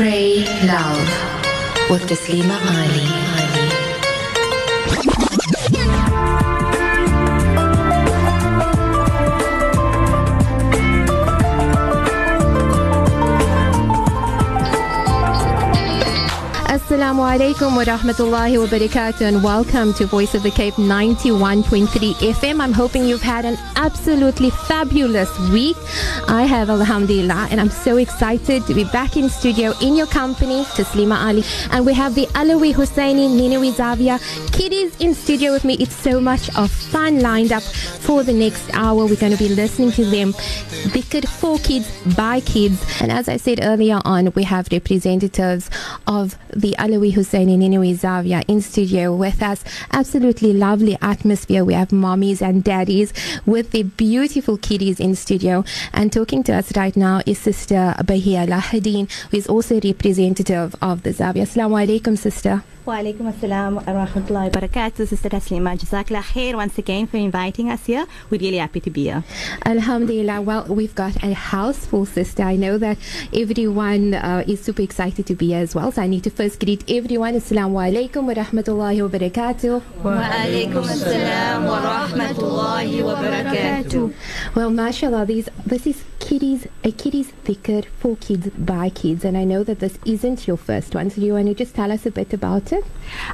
Pray Love with Taslima Ali. Assalamu alaikum wa rahmatullahi wa barakatuh and welcome to Voice of the Cape 91.3 FM. I'm hoping you've had an absolutely fabulous week. I have alhamdulillah and I'm so excited to be back in studio in your company, Taslima Ali. And we have the Alawi Husseini Ninawi Zavia kiddies in studio with me. It's so much of fun lined up for the next hour. We're going to be listening to them. Dhikr for kids, by kids. And as I said earlier on, we have representatives of the Alawi Husseini Ninawi Zavia in studio with us. Absolutely lovely atmosphere. We have mommies and daddies with the beautiful kiddies in studio. And talking to us right now is Sister Bahia Lahadin, who is also representative of the Zavia. Assalamu alaikum, sister. Walaikum assalam wa rahmatullahi wa barakatuh. Sister Taslima, Jazakallah khair once again for inviting us here. We're really happy to be here. Alhamdulillah. Well, we've got a house full, sister. I know that everyone uh, is super excited to be here as well. So I need to first greet everyone. Assalamu alaikum wa rahmatullahi wa barakatuh. Wa alaikum assalam wa rahmatullahi wa barakatuh. Well, mashallah, these, this is kiddies, a kiddies dhikr for kids by kids. And I know that this isn't your first one. So do you want to just tell us a bit about it?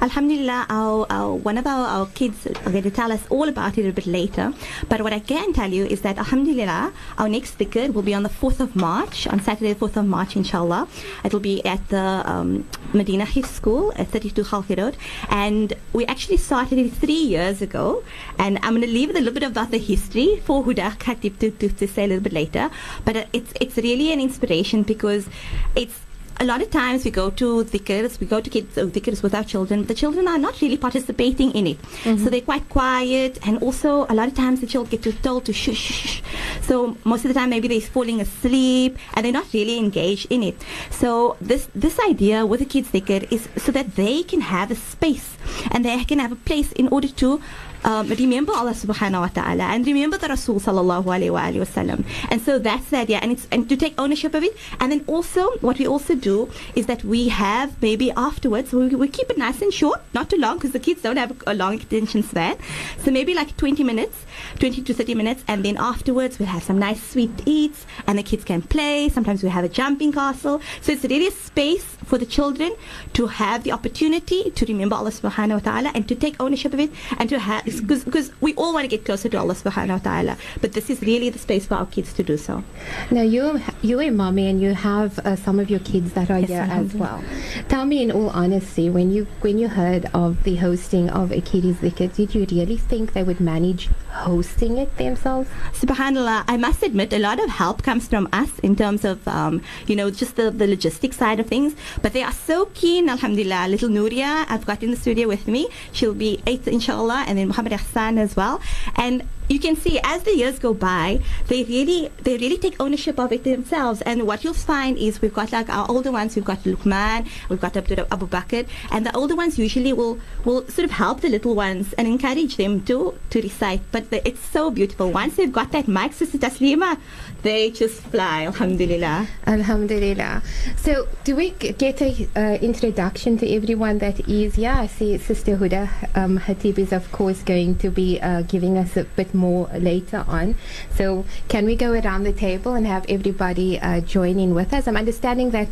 Alhamdulillah, our, our, one of our, our kids are going to tell us all about it a bit later. But what I can tell you is that Alhamdulillah, our next dhikr will be on the 4th of March, on Saturday, the 4th of March, inshallah. It'll be at the um, Medina Hifz School at 32 Khalfi Road. And we actually started it three years ago. And I'm going to leave a little bit about the history for Huda Khatib to, to, to say a little bit later. But it's, it's really an inspiration because it's a lot of times we go to dhikrs, we go to kids uh, dhikrs with our children, but the children are not really participating in it. Mm-hmm. So they're quite quiet, and also a lot of times the children get to told to shush, shush. So most of the time, maybe they're falling asleep, and they're not really engaged in it. So this this idea with the kids dhikr is so that they can have a space and they can have a place in order to um, remember Allah subhanahu wa ta'ala and remember the Rasul sallallahu alayhi wa alayhi wasallam. And so that's the idea and it's and to take ownership of it. And then also what we also do is that we have maybe afterwards we, we keep it nice and short, not too long because the kids don't have a long attention span. So maybe like 20 minutes, 20 to 30 minutes and then afterwards we have some nice sweet eats and the kids can play. Sometimes we have a jumping castle. So it's really a space for the children to have the opportunity to remember Allah subhanahu wa ta'ala and to take ownership of it and to have because we all want to get closer to Allah subhanahu wa ta'ala. But this is really the space for our kids to do so. Now, you, you're a mommy and you have uh, some of your kids that are Yes, here as well. Tell me in all honesty, when you, when you heard of the hosting of a kiddies dhikr, did you really think they would manage hosting it themselves? Subhanallah, I must admit a lot of help comes from us in terms of, um, you know, just the, the logistics side of things. But they are so keen, alhamdulillah. Little Nuria, I've got in the studio with me. She'll be eight, inshallah, and then Muhammad Hassan as well. And you can see as the years go by, they really they really take ownership of it themselves. And what you'll find is we've got like our older ones, we've got Luqman, we've got Abdul Abu Bakr, and the older ones usually will will sort of help the little ones and encourage them to to recite. But the, it's so beautiful. Once they've got that mic, Sister Taslima, they just fly. Alhamdulillah. Alhamdulillah. So, do we g- get a uh, introduction to everyone that is? Yeah, I see Sister Huda um, Hatib is of course going to be uh, giving us a bit more later on. So, can we go around the table and have everybody uh, join in with us? I'm understanding that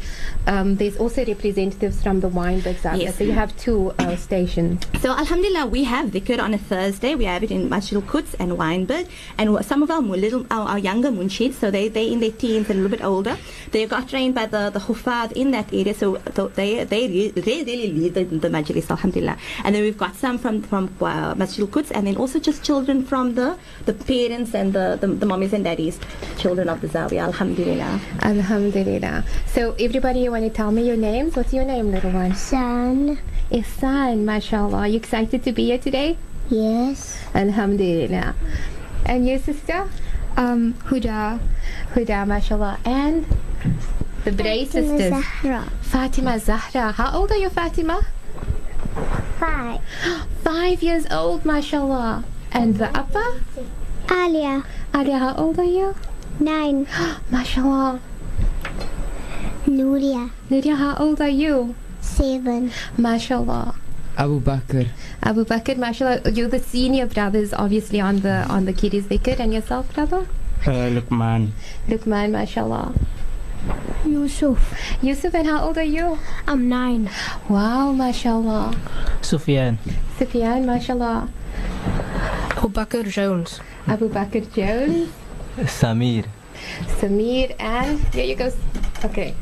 um, there's also representatives from the Weinberg Zavia. Yes. So you have two uh, stations. So Alhamdulillah, we have dhikr on a Thursday. We have it in Masjid al-Quds and Weinberg. And some of our little, our, our younger munshids, so they, they in their teens and a little bit older, they got trained by the, the Hufad in that area. So th- they, they, re- they really lead the, the Majlis, Alhamdulillah. And then we've got some from, from uh, Masjid al-Quds and then also just children from the, the parents and the, the, the mommies and daddies, children of the Zawiya, Alhamdulillah. Alhamdulillah. So, everybody, you want to tell me your names? What's your name, little one? Sun. Ihsan, mashallah. Are you excited to be here today? Yes. Alhamdulillah. And your sister? Um, Huda. Huda, mashallah. And the Bray sisters. Zahra. Fatima Zahra. How old are you, Fatima? Five. Five years old, mashallah. And the upper? Alia. Alia, how old are you? Nine. Mashallah. Nuria. Nuria, how old are you? Seven. MashaAllah. Abu Bakr. Abu Bakr, mashallah, you're the senior brothers, obviously on the on the kiddies dhikr, and yourself, brother? Uh, Lukman. Lukman, mashallah. Yusuf. Yusuf, and how old are you? I'm nine. Wow, mashallah. Sufyan. Sufyan, mashallah. Abu Bakr Jones. Abu Bakr Jones, Samir. Samir, and here you go. Okay.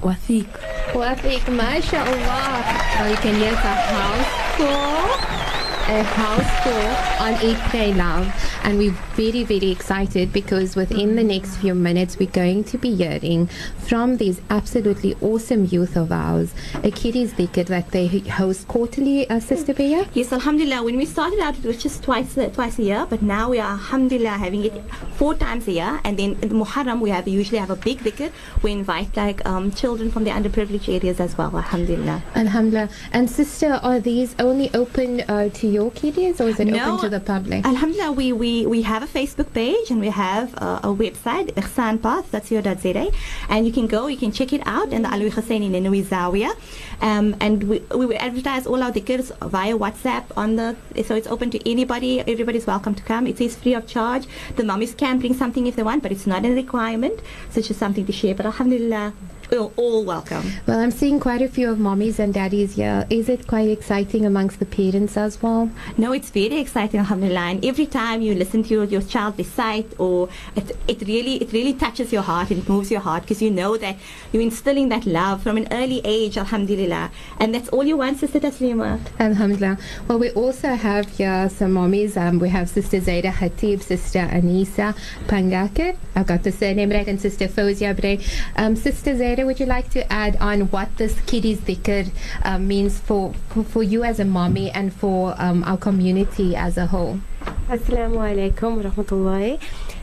Wathiq. Wafiq, mashallah. Well, you can hear it's a house full. A house full on Pray Love. And we're very, very excited because within the next few minutes, we're going to be hearing from these absolutely awesome youth of ours a kiddies dhikr that they host quarterly, uh, Sister Bia. Yes, Alhamdulillah. When we started out, it was just twice a, twice a year, but now we are Alhamdulillah having it four times a year. And then in Muharram, we have usually have a big dhikr. We invite like um, children from the underprivileged areas as well. Alhamdulillah. Alhamdulillah. And Sister, are these only open uh, to your kiddies or is it No, open to the public? Alhamdulillah, we, we, we have a Facebook page and we have uh, a website, ihsanpath.co.za, and you can go, you can check it out in the Alawi Husseini Ninawi Zawiya. Um, and we, we advertise all our dhikrs via WhatsApp on the, so it's open to anybody. Everybody's welcome to come. It is free of charge. The mummies can bring something if they want, but it's not a requirement. So it's just something to share. But Alhamdulillah, we're all welcome. Well, I'm seeing quite a few of mommies and daddies here. Is it quite exciting amongst the parents as well? No, it's very exciting, alhamdulillah. And every time you listen to your, your child recite, or it, it really it really touches your heart and it moves your heart because you know that you're instilling that love from an early age, alhamdulillah. And that's all you want, Sister Taslima. Alhamdulillah. Well, we also have here some mommies. Um, we have Sister Zaida Hatib, Sister Anisa Pangake. I've got the surname right, and Sister Fozia Bray. Um, Sister Zaida, would you like to add on what this kiddies dhikr uh, means for, for, for you as a mommy and for um, our community as a whole? Assalamu alaikum wa rahmatullahi.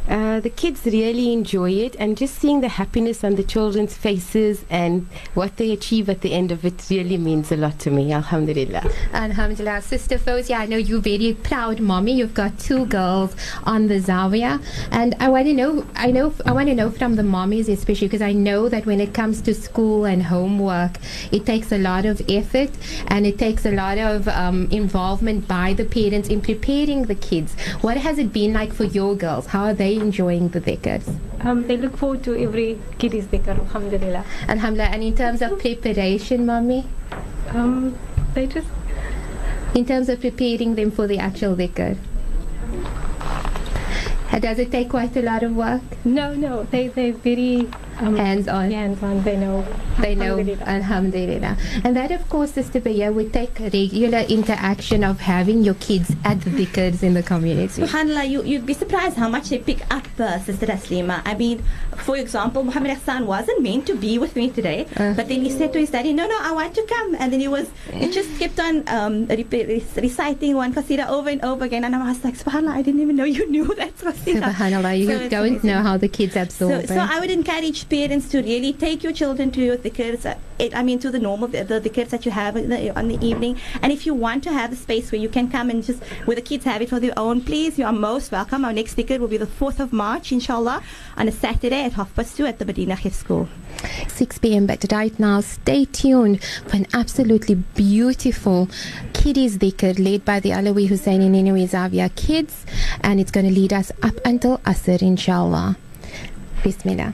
Uh, the kids really enjoy it, and just seeing the happiness on the children's faces and what they achieve at the end of it really means a lot to me. Alhamdulillah. Alhamdulillah. Sister Fozia, I know you're very proud mommy. You've got two girls on the Zawiya. And I want to know, I know, I want to know from the mommies especially because I know that when it comes to school and homework, it takes a lot of effort and it takes a lot of um, involvement by the parents in preparing the kids. What has it been like for your girls? How are they enjoying the dhikrs? Um, they look forward to every kiddies dhikr, alhamdulillah. Alhamdulillah. And in terms of preparation, mommy? Um, they just in terms of preparing them for the actual? Uh, Does it take quite a lot of work? no, no. They they very um, Hands on. hands on. They know. They know, Alhamdulillah. Alhamdulillah. And that, of course, Sister Baya, would take regular interaction of having your kids at the dhikrs in the community. SubhanAllah, you, you'd be surprised how much they pick up, uh, Sister Taslima. I mean, for example, Muhammad Hassan wasn't meant to be with me today, Uh. but then he said to his daddy, No, no, I want to come. And then he was, he just kept on um, re- reciting one qasida over and over again. And I was like, SubhanAllah, I didn't even know you knew that qasida. Subhanallah, you So it's don't know how the kids absorb So, it. so I would encourage parents to really take your children to your dhikrs. Uh, I mean, to the normal the, the that you have in the, on the evening. And if you want to have a space where you can come and just where the kids have it for their own, please, you are most welcome. Our next dhikr will be the 4th of March, inshallah, on a Saturday at half past two at the Medina Hifz School. 6 p.m. But right now, stay tuned for an absolutely beautiful kiddies dhikr led by the Alawi Husseini Ninawi Zavia kids, and it's going to lead us up until Asr, inshallah. Bismillah.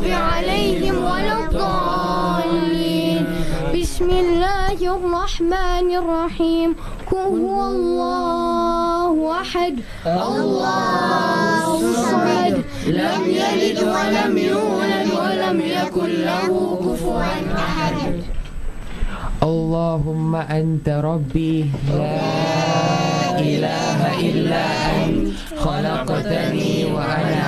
الرحمن الرحيم. قل هو الله أحد. الله الصمد لم يلد ولم يولد ولم يكن له كفوا أحد. اللهم أنت ربي. لا إله إلا أنت. خلقتني وأنا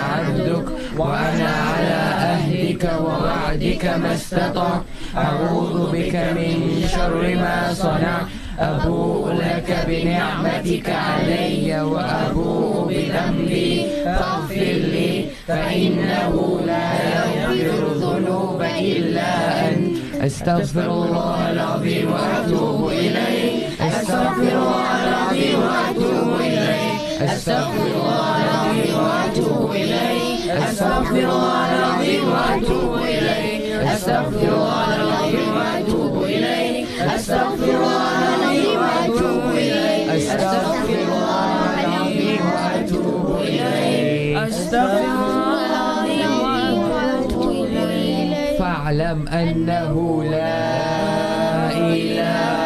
وأنا على أهلك ووعدك ما استطعت أعوذ بك من شر ما صنعت أبوء لك بنعمتك علي وأبوء بذنبي. فاغفر لي فإنه لا يغفر الذنوب إلا أنت. أستغفر الله العظيم وأتوب إليه. أستغفر الله العظيم وأتوب إليه. أستغفر الله العظيم أستغفر الله العظيم وأتوب إليه. أستغفر الله العظيم وأتوب إليه. أستغفر الله العظيم وأتوب إليه. أستغفر الله العظيم وأتوب إليه أستغفر الله العظيم وأتوب إليه فاعلم أنه لا إله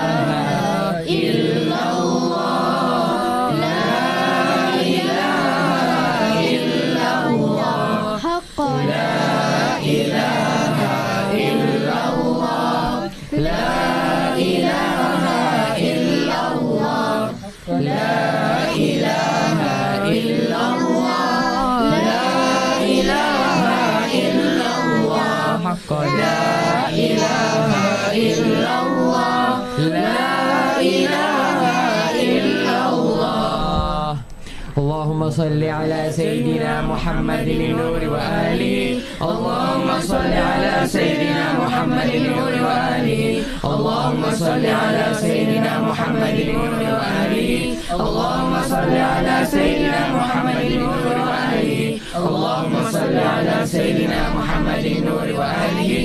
اللهم صل على سيدنا محمد النور وآله. اللهم صل على سيدنا محمد النور وآله. اللهم صل على سيدنا محمد النور وآله. اللهم صل على سيدنا محمد النور وآله. اللهم صل على سيدنا محمد النور وآله.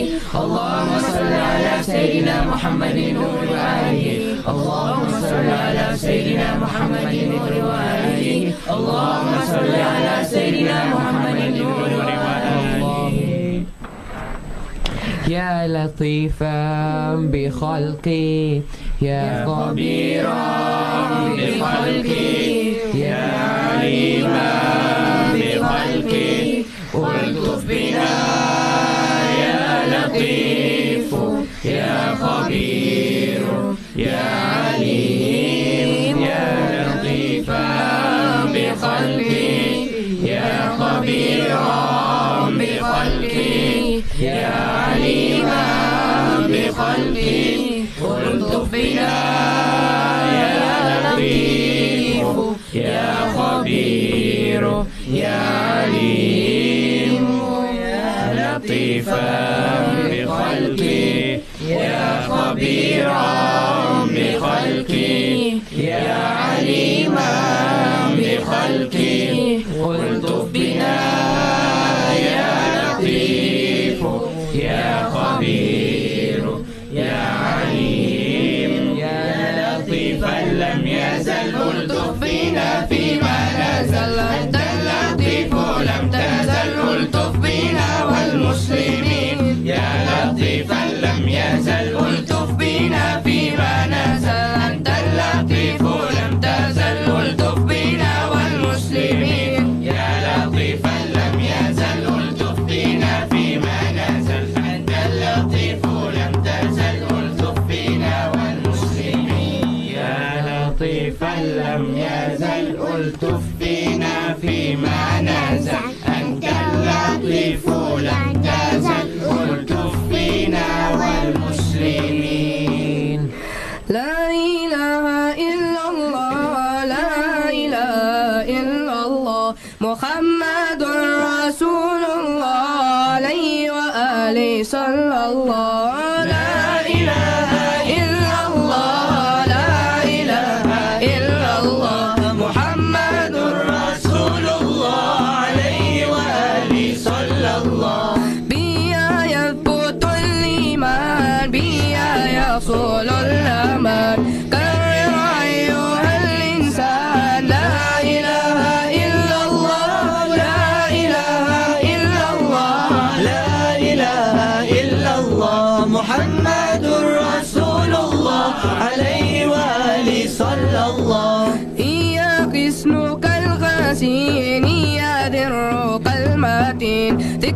اللهم صل على سيدنا محمد النور وآله. اللهم صل على سيدنا محمد النور وآله. سيدنا محمد النور وآله يا لطيفا بخلقي يا خبيرا بخلقي يا عليما بخلقي. والطف بنا يا لطيف يا خبير يا بخلقي يا عليما بخلقي والطف بنا يا لطيف. يا خبير. يا عليم. يا لطيفا بخلقي يا خبيرا بخلقي يا عليما بخلقي والطف محمد رسول الله عليه وآله صلى الله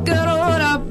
Chica Aurora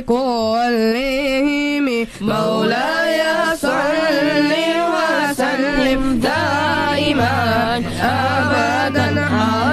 كلهم مولاي صل وسلم دائما أبدا.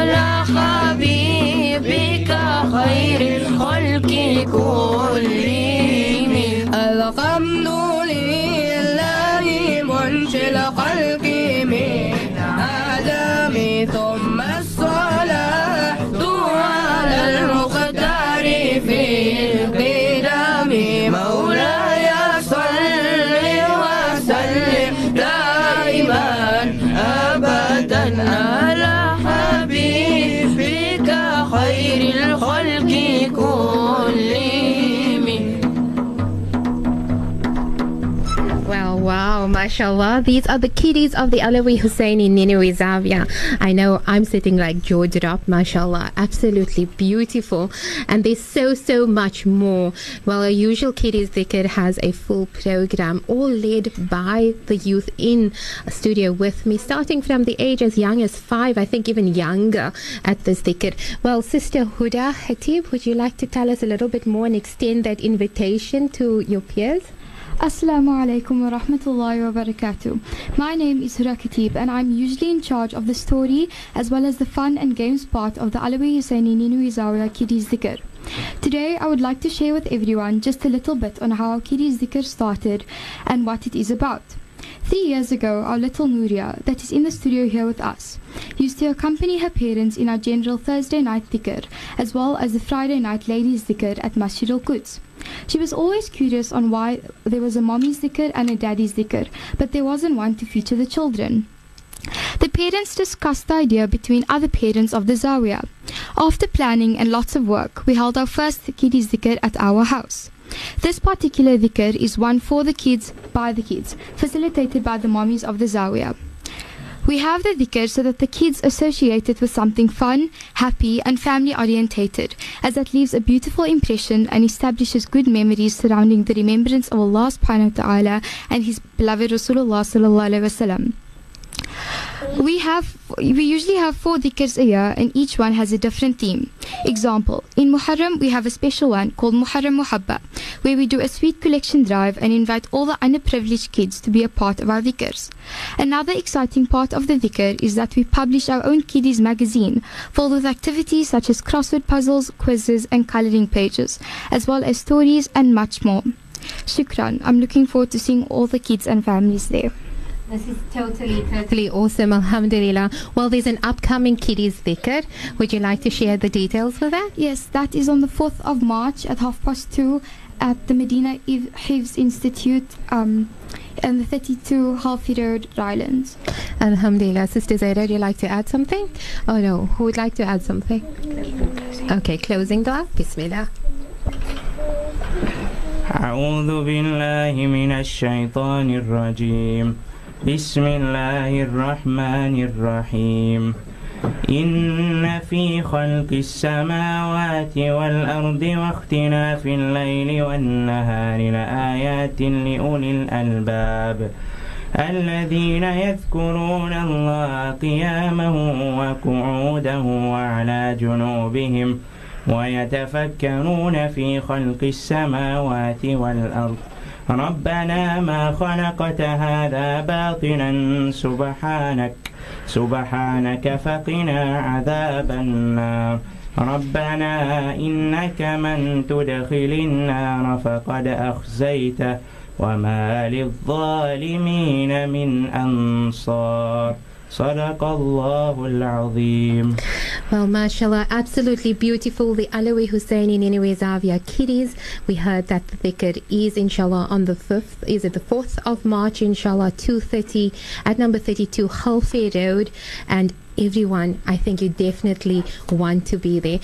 Mashallah. These are the kiddies of the Alawi Husseini Ninawi Zavia. I know I'm sitting like jaw drop, mashallah. Absolutely beautiful. And there's so, so much more. Well, our usual kiddies dhikr has a full program, all led by the youth in studio with me, starting from the age as young as five, I think even younger at this dhikr. Well, Sister Huda Hatib, would you like to tell us a little bit more and extend that invitation to your peers? Assalamu alaikum wa rahmatullahi wa barakatuh. My name is Huda Khatib and I'm usually in charge of the story as well as the fun and games part of the Alawi Husseini Ninawi Zawiya Kiddies Dhikr. Today I would like to share with everyone just a little bit on how Kiddies Dhikr started and what it is about. Three years ago, our little Nuria, that is in the studio here with us, used to accompany her parents in our general Thursday night dhikr, as well as the Friday night ladies dhikr at Masjid al Quds. She was always curious on why there was a mommy's dhikr and a daddy's dhikr, but there wasn't one to feature the children. The parents discussed the idea between other parents of the Zawiya. After planning and lots of work, we held our first kiddies dhikr at our house. This particular dhikr is one for the kids, by the kids, facilitated by the mommies of the Zawiya. We have the dhikr so that the kids associate it with something fun, happy, and family orientated, as that leaves a beautiful impression and establishes good memories surrounding the remembrance of Allah subhanahu wa ta'ala and His beloved Rasulullah sallallahu alaihi wasallam. We have we usually have four dhikrs a year and each one has a different theme. Example, in Muharram we have a special one called Muharram Muhabba where we do a sweet collection drive and invite all the underprivileged kids to be a part of our dhikrs. Another exciting part of the dhikr is that we publish our own kiddies magazine filled with activities such as crossword puzzles, quizzes and coloring pages as well as stories and much more. Shukran. I'm looking forward to seeing all the kids and families there. This is totally, totally awesome. Alhamdulillah. Well, there's an upcoming kiddies dhikr. Would you like to share the details for that? Yes, that is on the 4th of March at half past two at the Medina Hifz Institute um, and the 32 Halfi Road, Rylands. Alhamdulillah. Sister Zaira, would you like to add something? Oh no, who would like to add something? Okay, closing dua. Bismillah. أعوذ بالله من الشيطان الرجيم بسم الله الرحمن الرحيم. إن في خلق السماوات والأرض واختلاف الليل والنهار لآيات لأولي الألباب. الذين يذكرون الله قياما وقعودا وعلى جنوبهم ويتفكرون في خلق السماوات والأرض. ربنا ما خلقت هذا باطلا سبحانك سبحانك فقنا عذاب النار. ربنا إنك من تدخل النار فقد أخزيته وما للظالمين من أنصار. صدق الله العظيم. Well, mashallah, absolutely beautiful. The Alawi Husseini Ninawi Zavia kiddies. We heard that the dhikr is, inshallah, on the 5th, is it the 4th of March, inshallah, 2.30 at number 32 Halfay Road. And everyone, I think you definitely want to be there.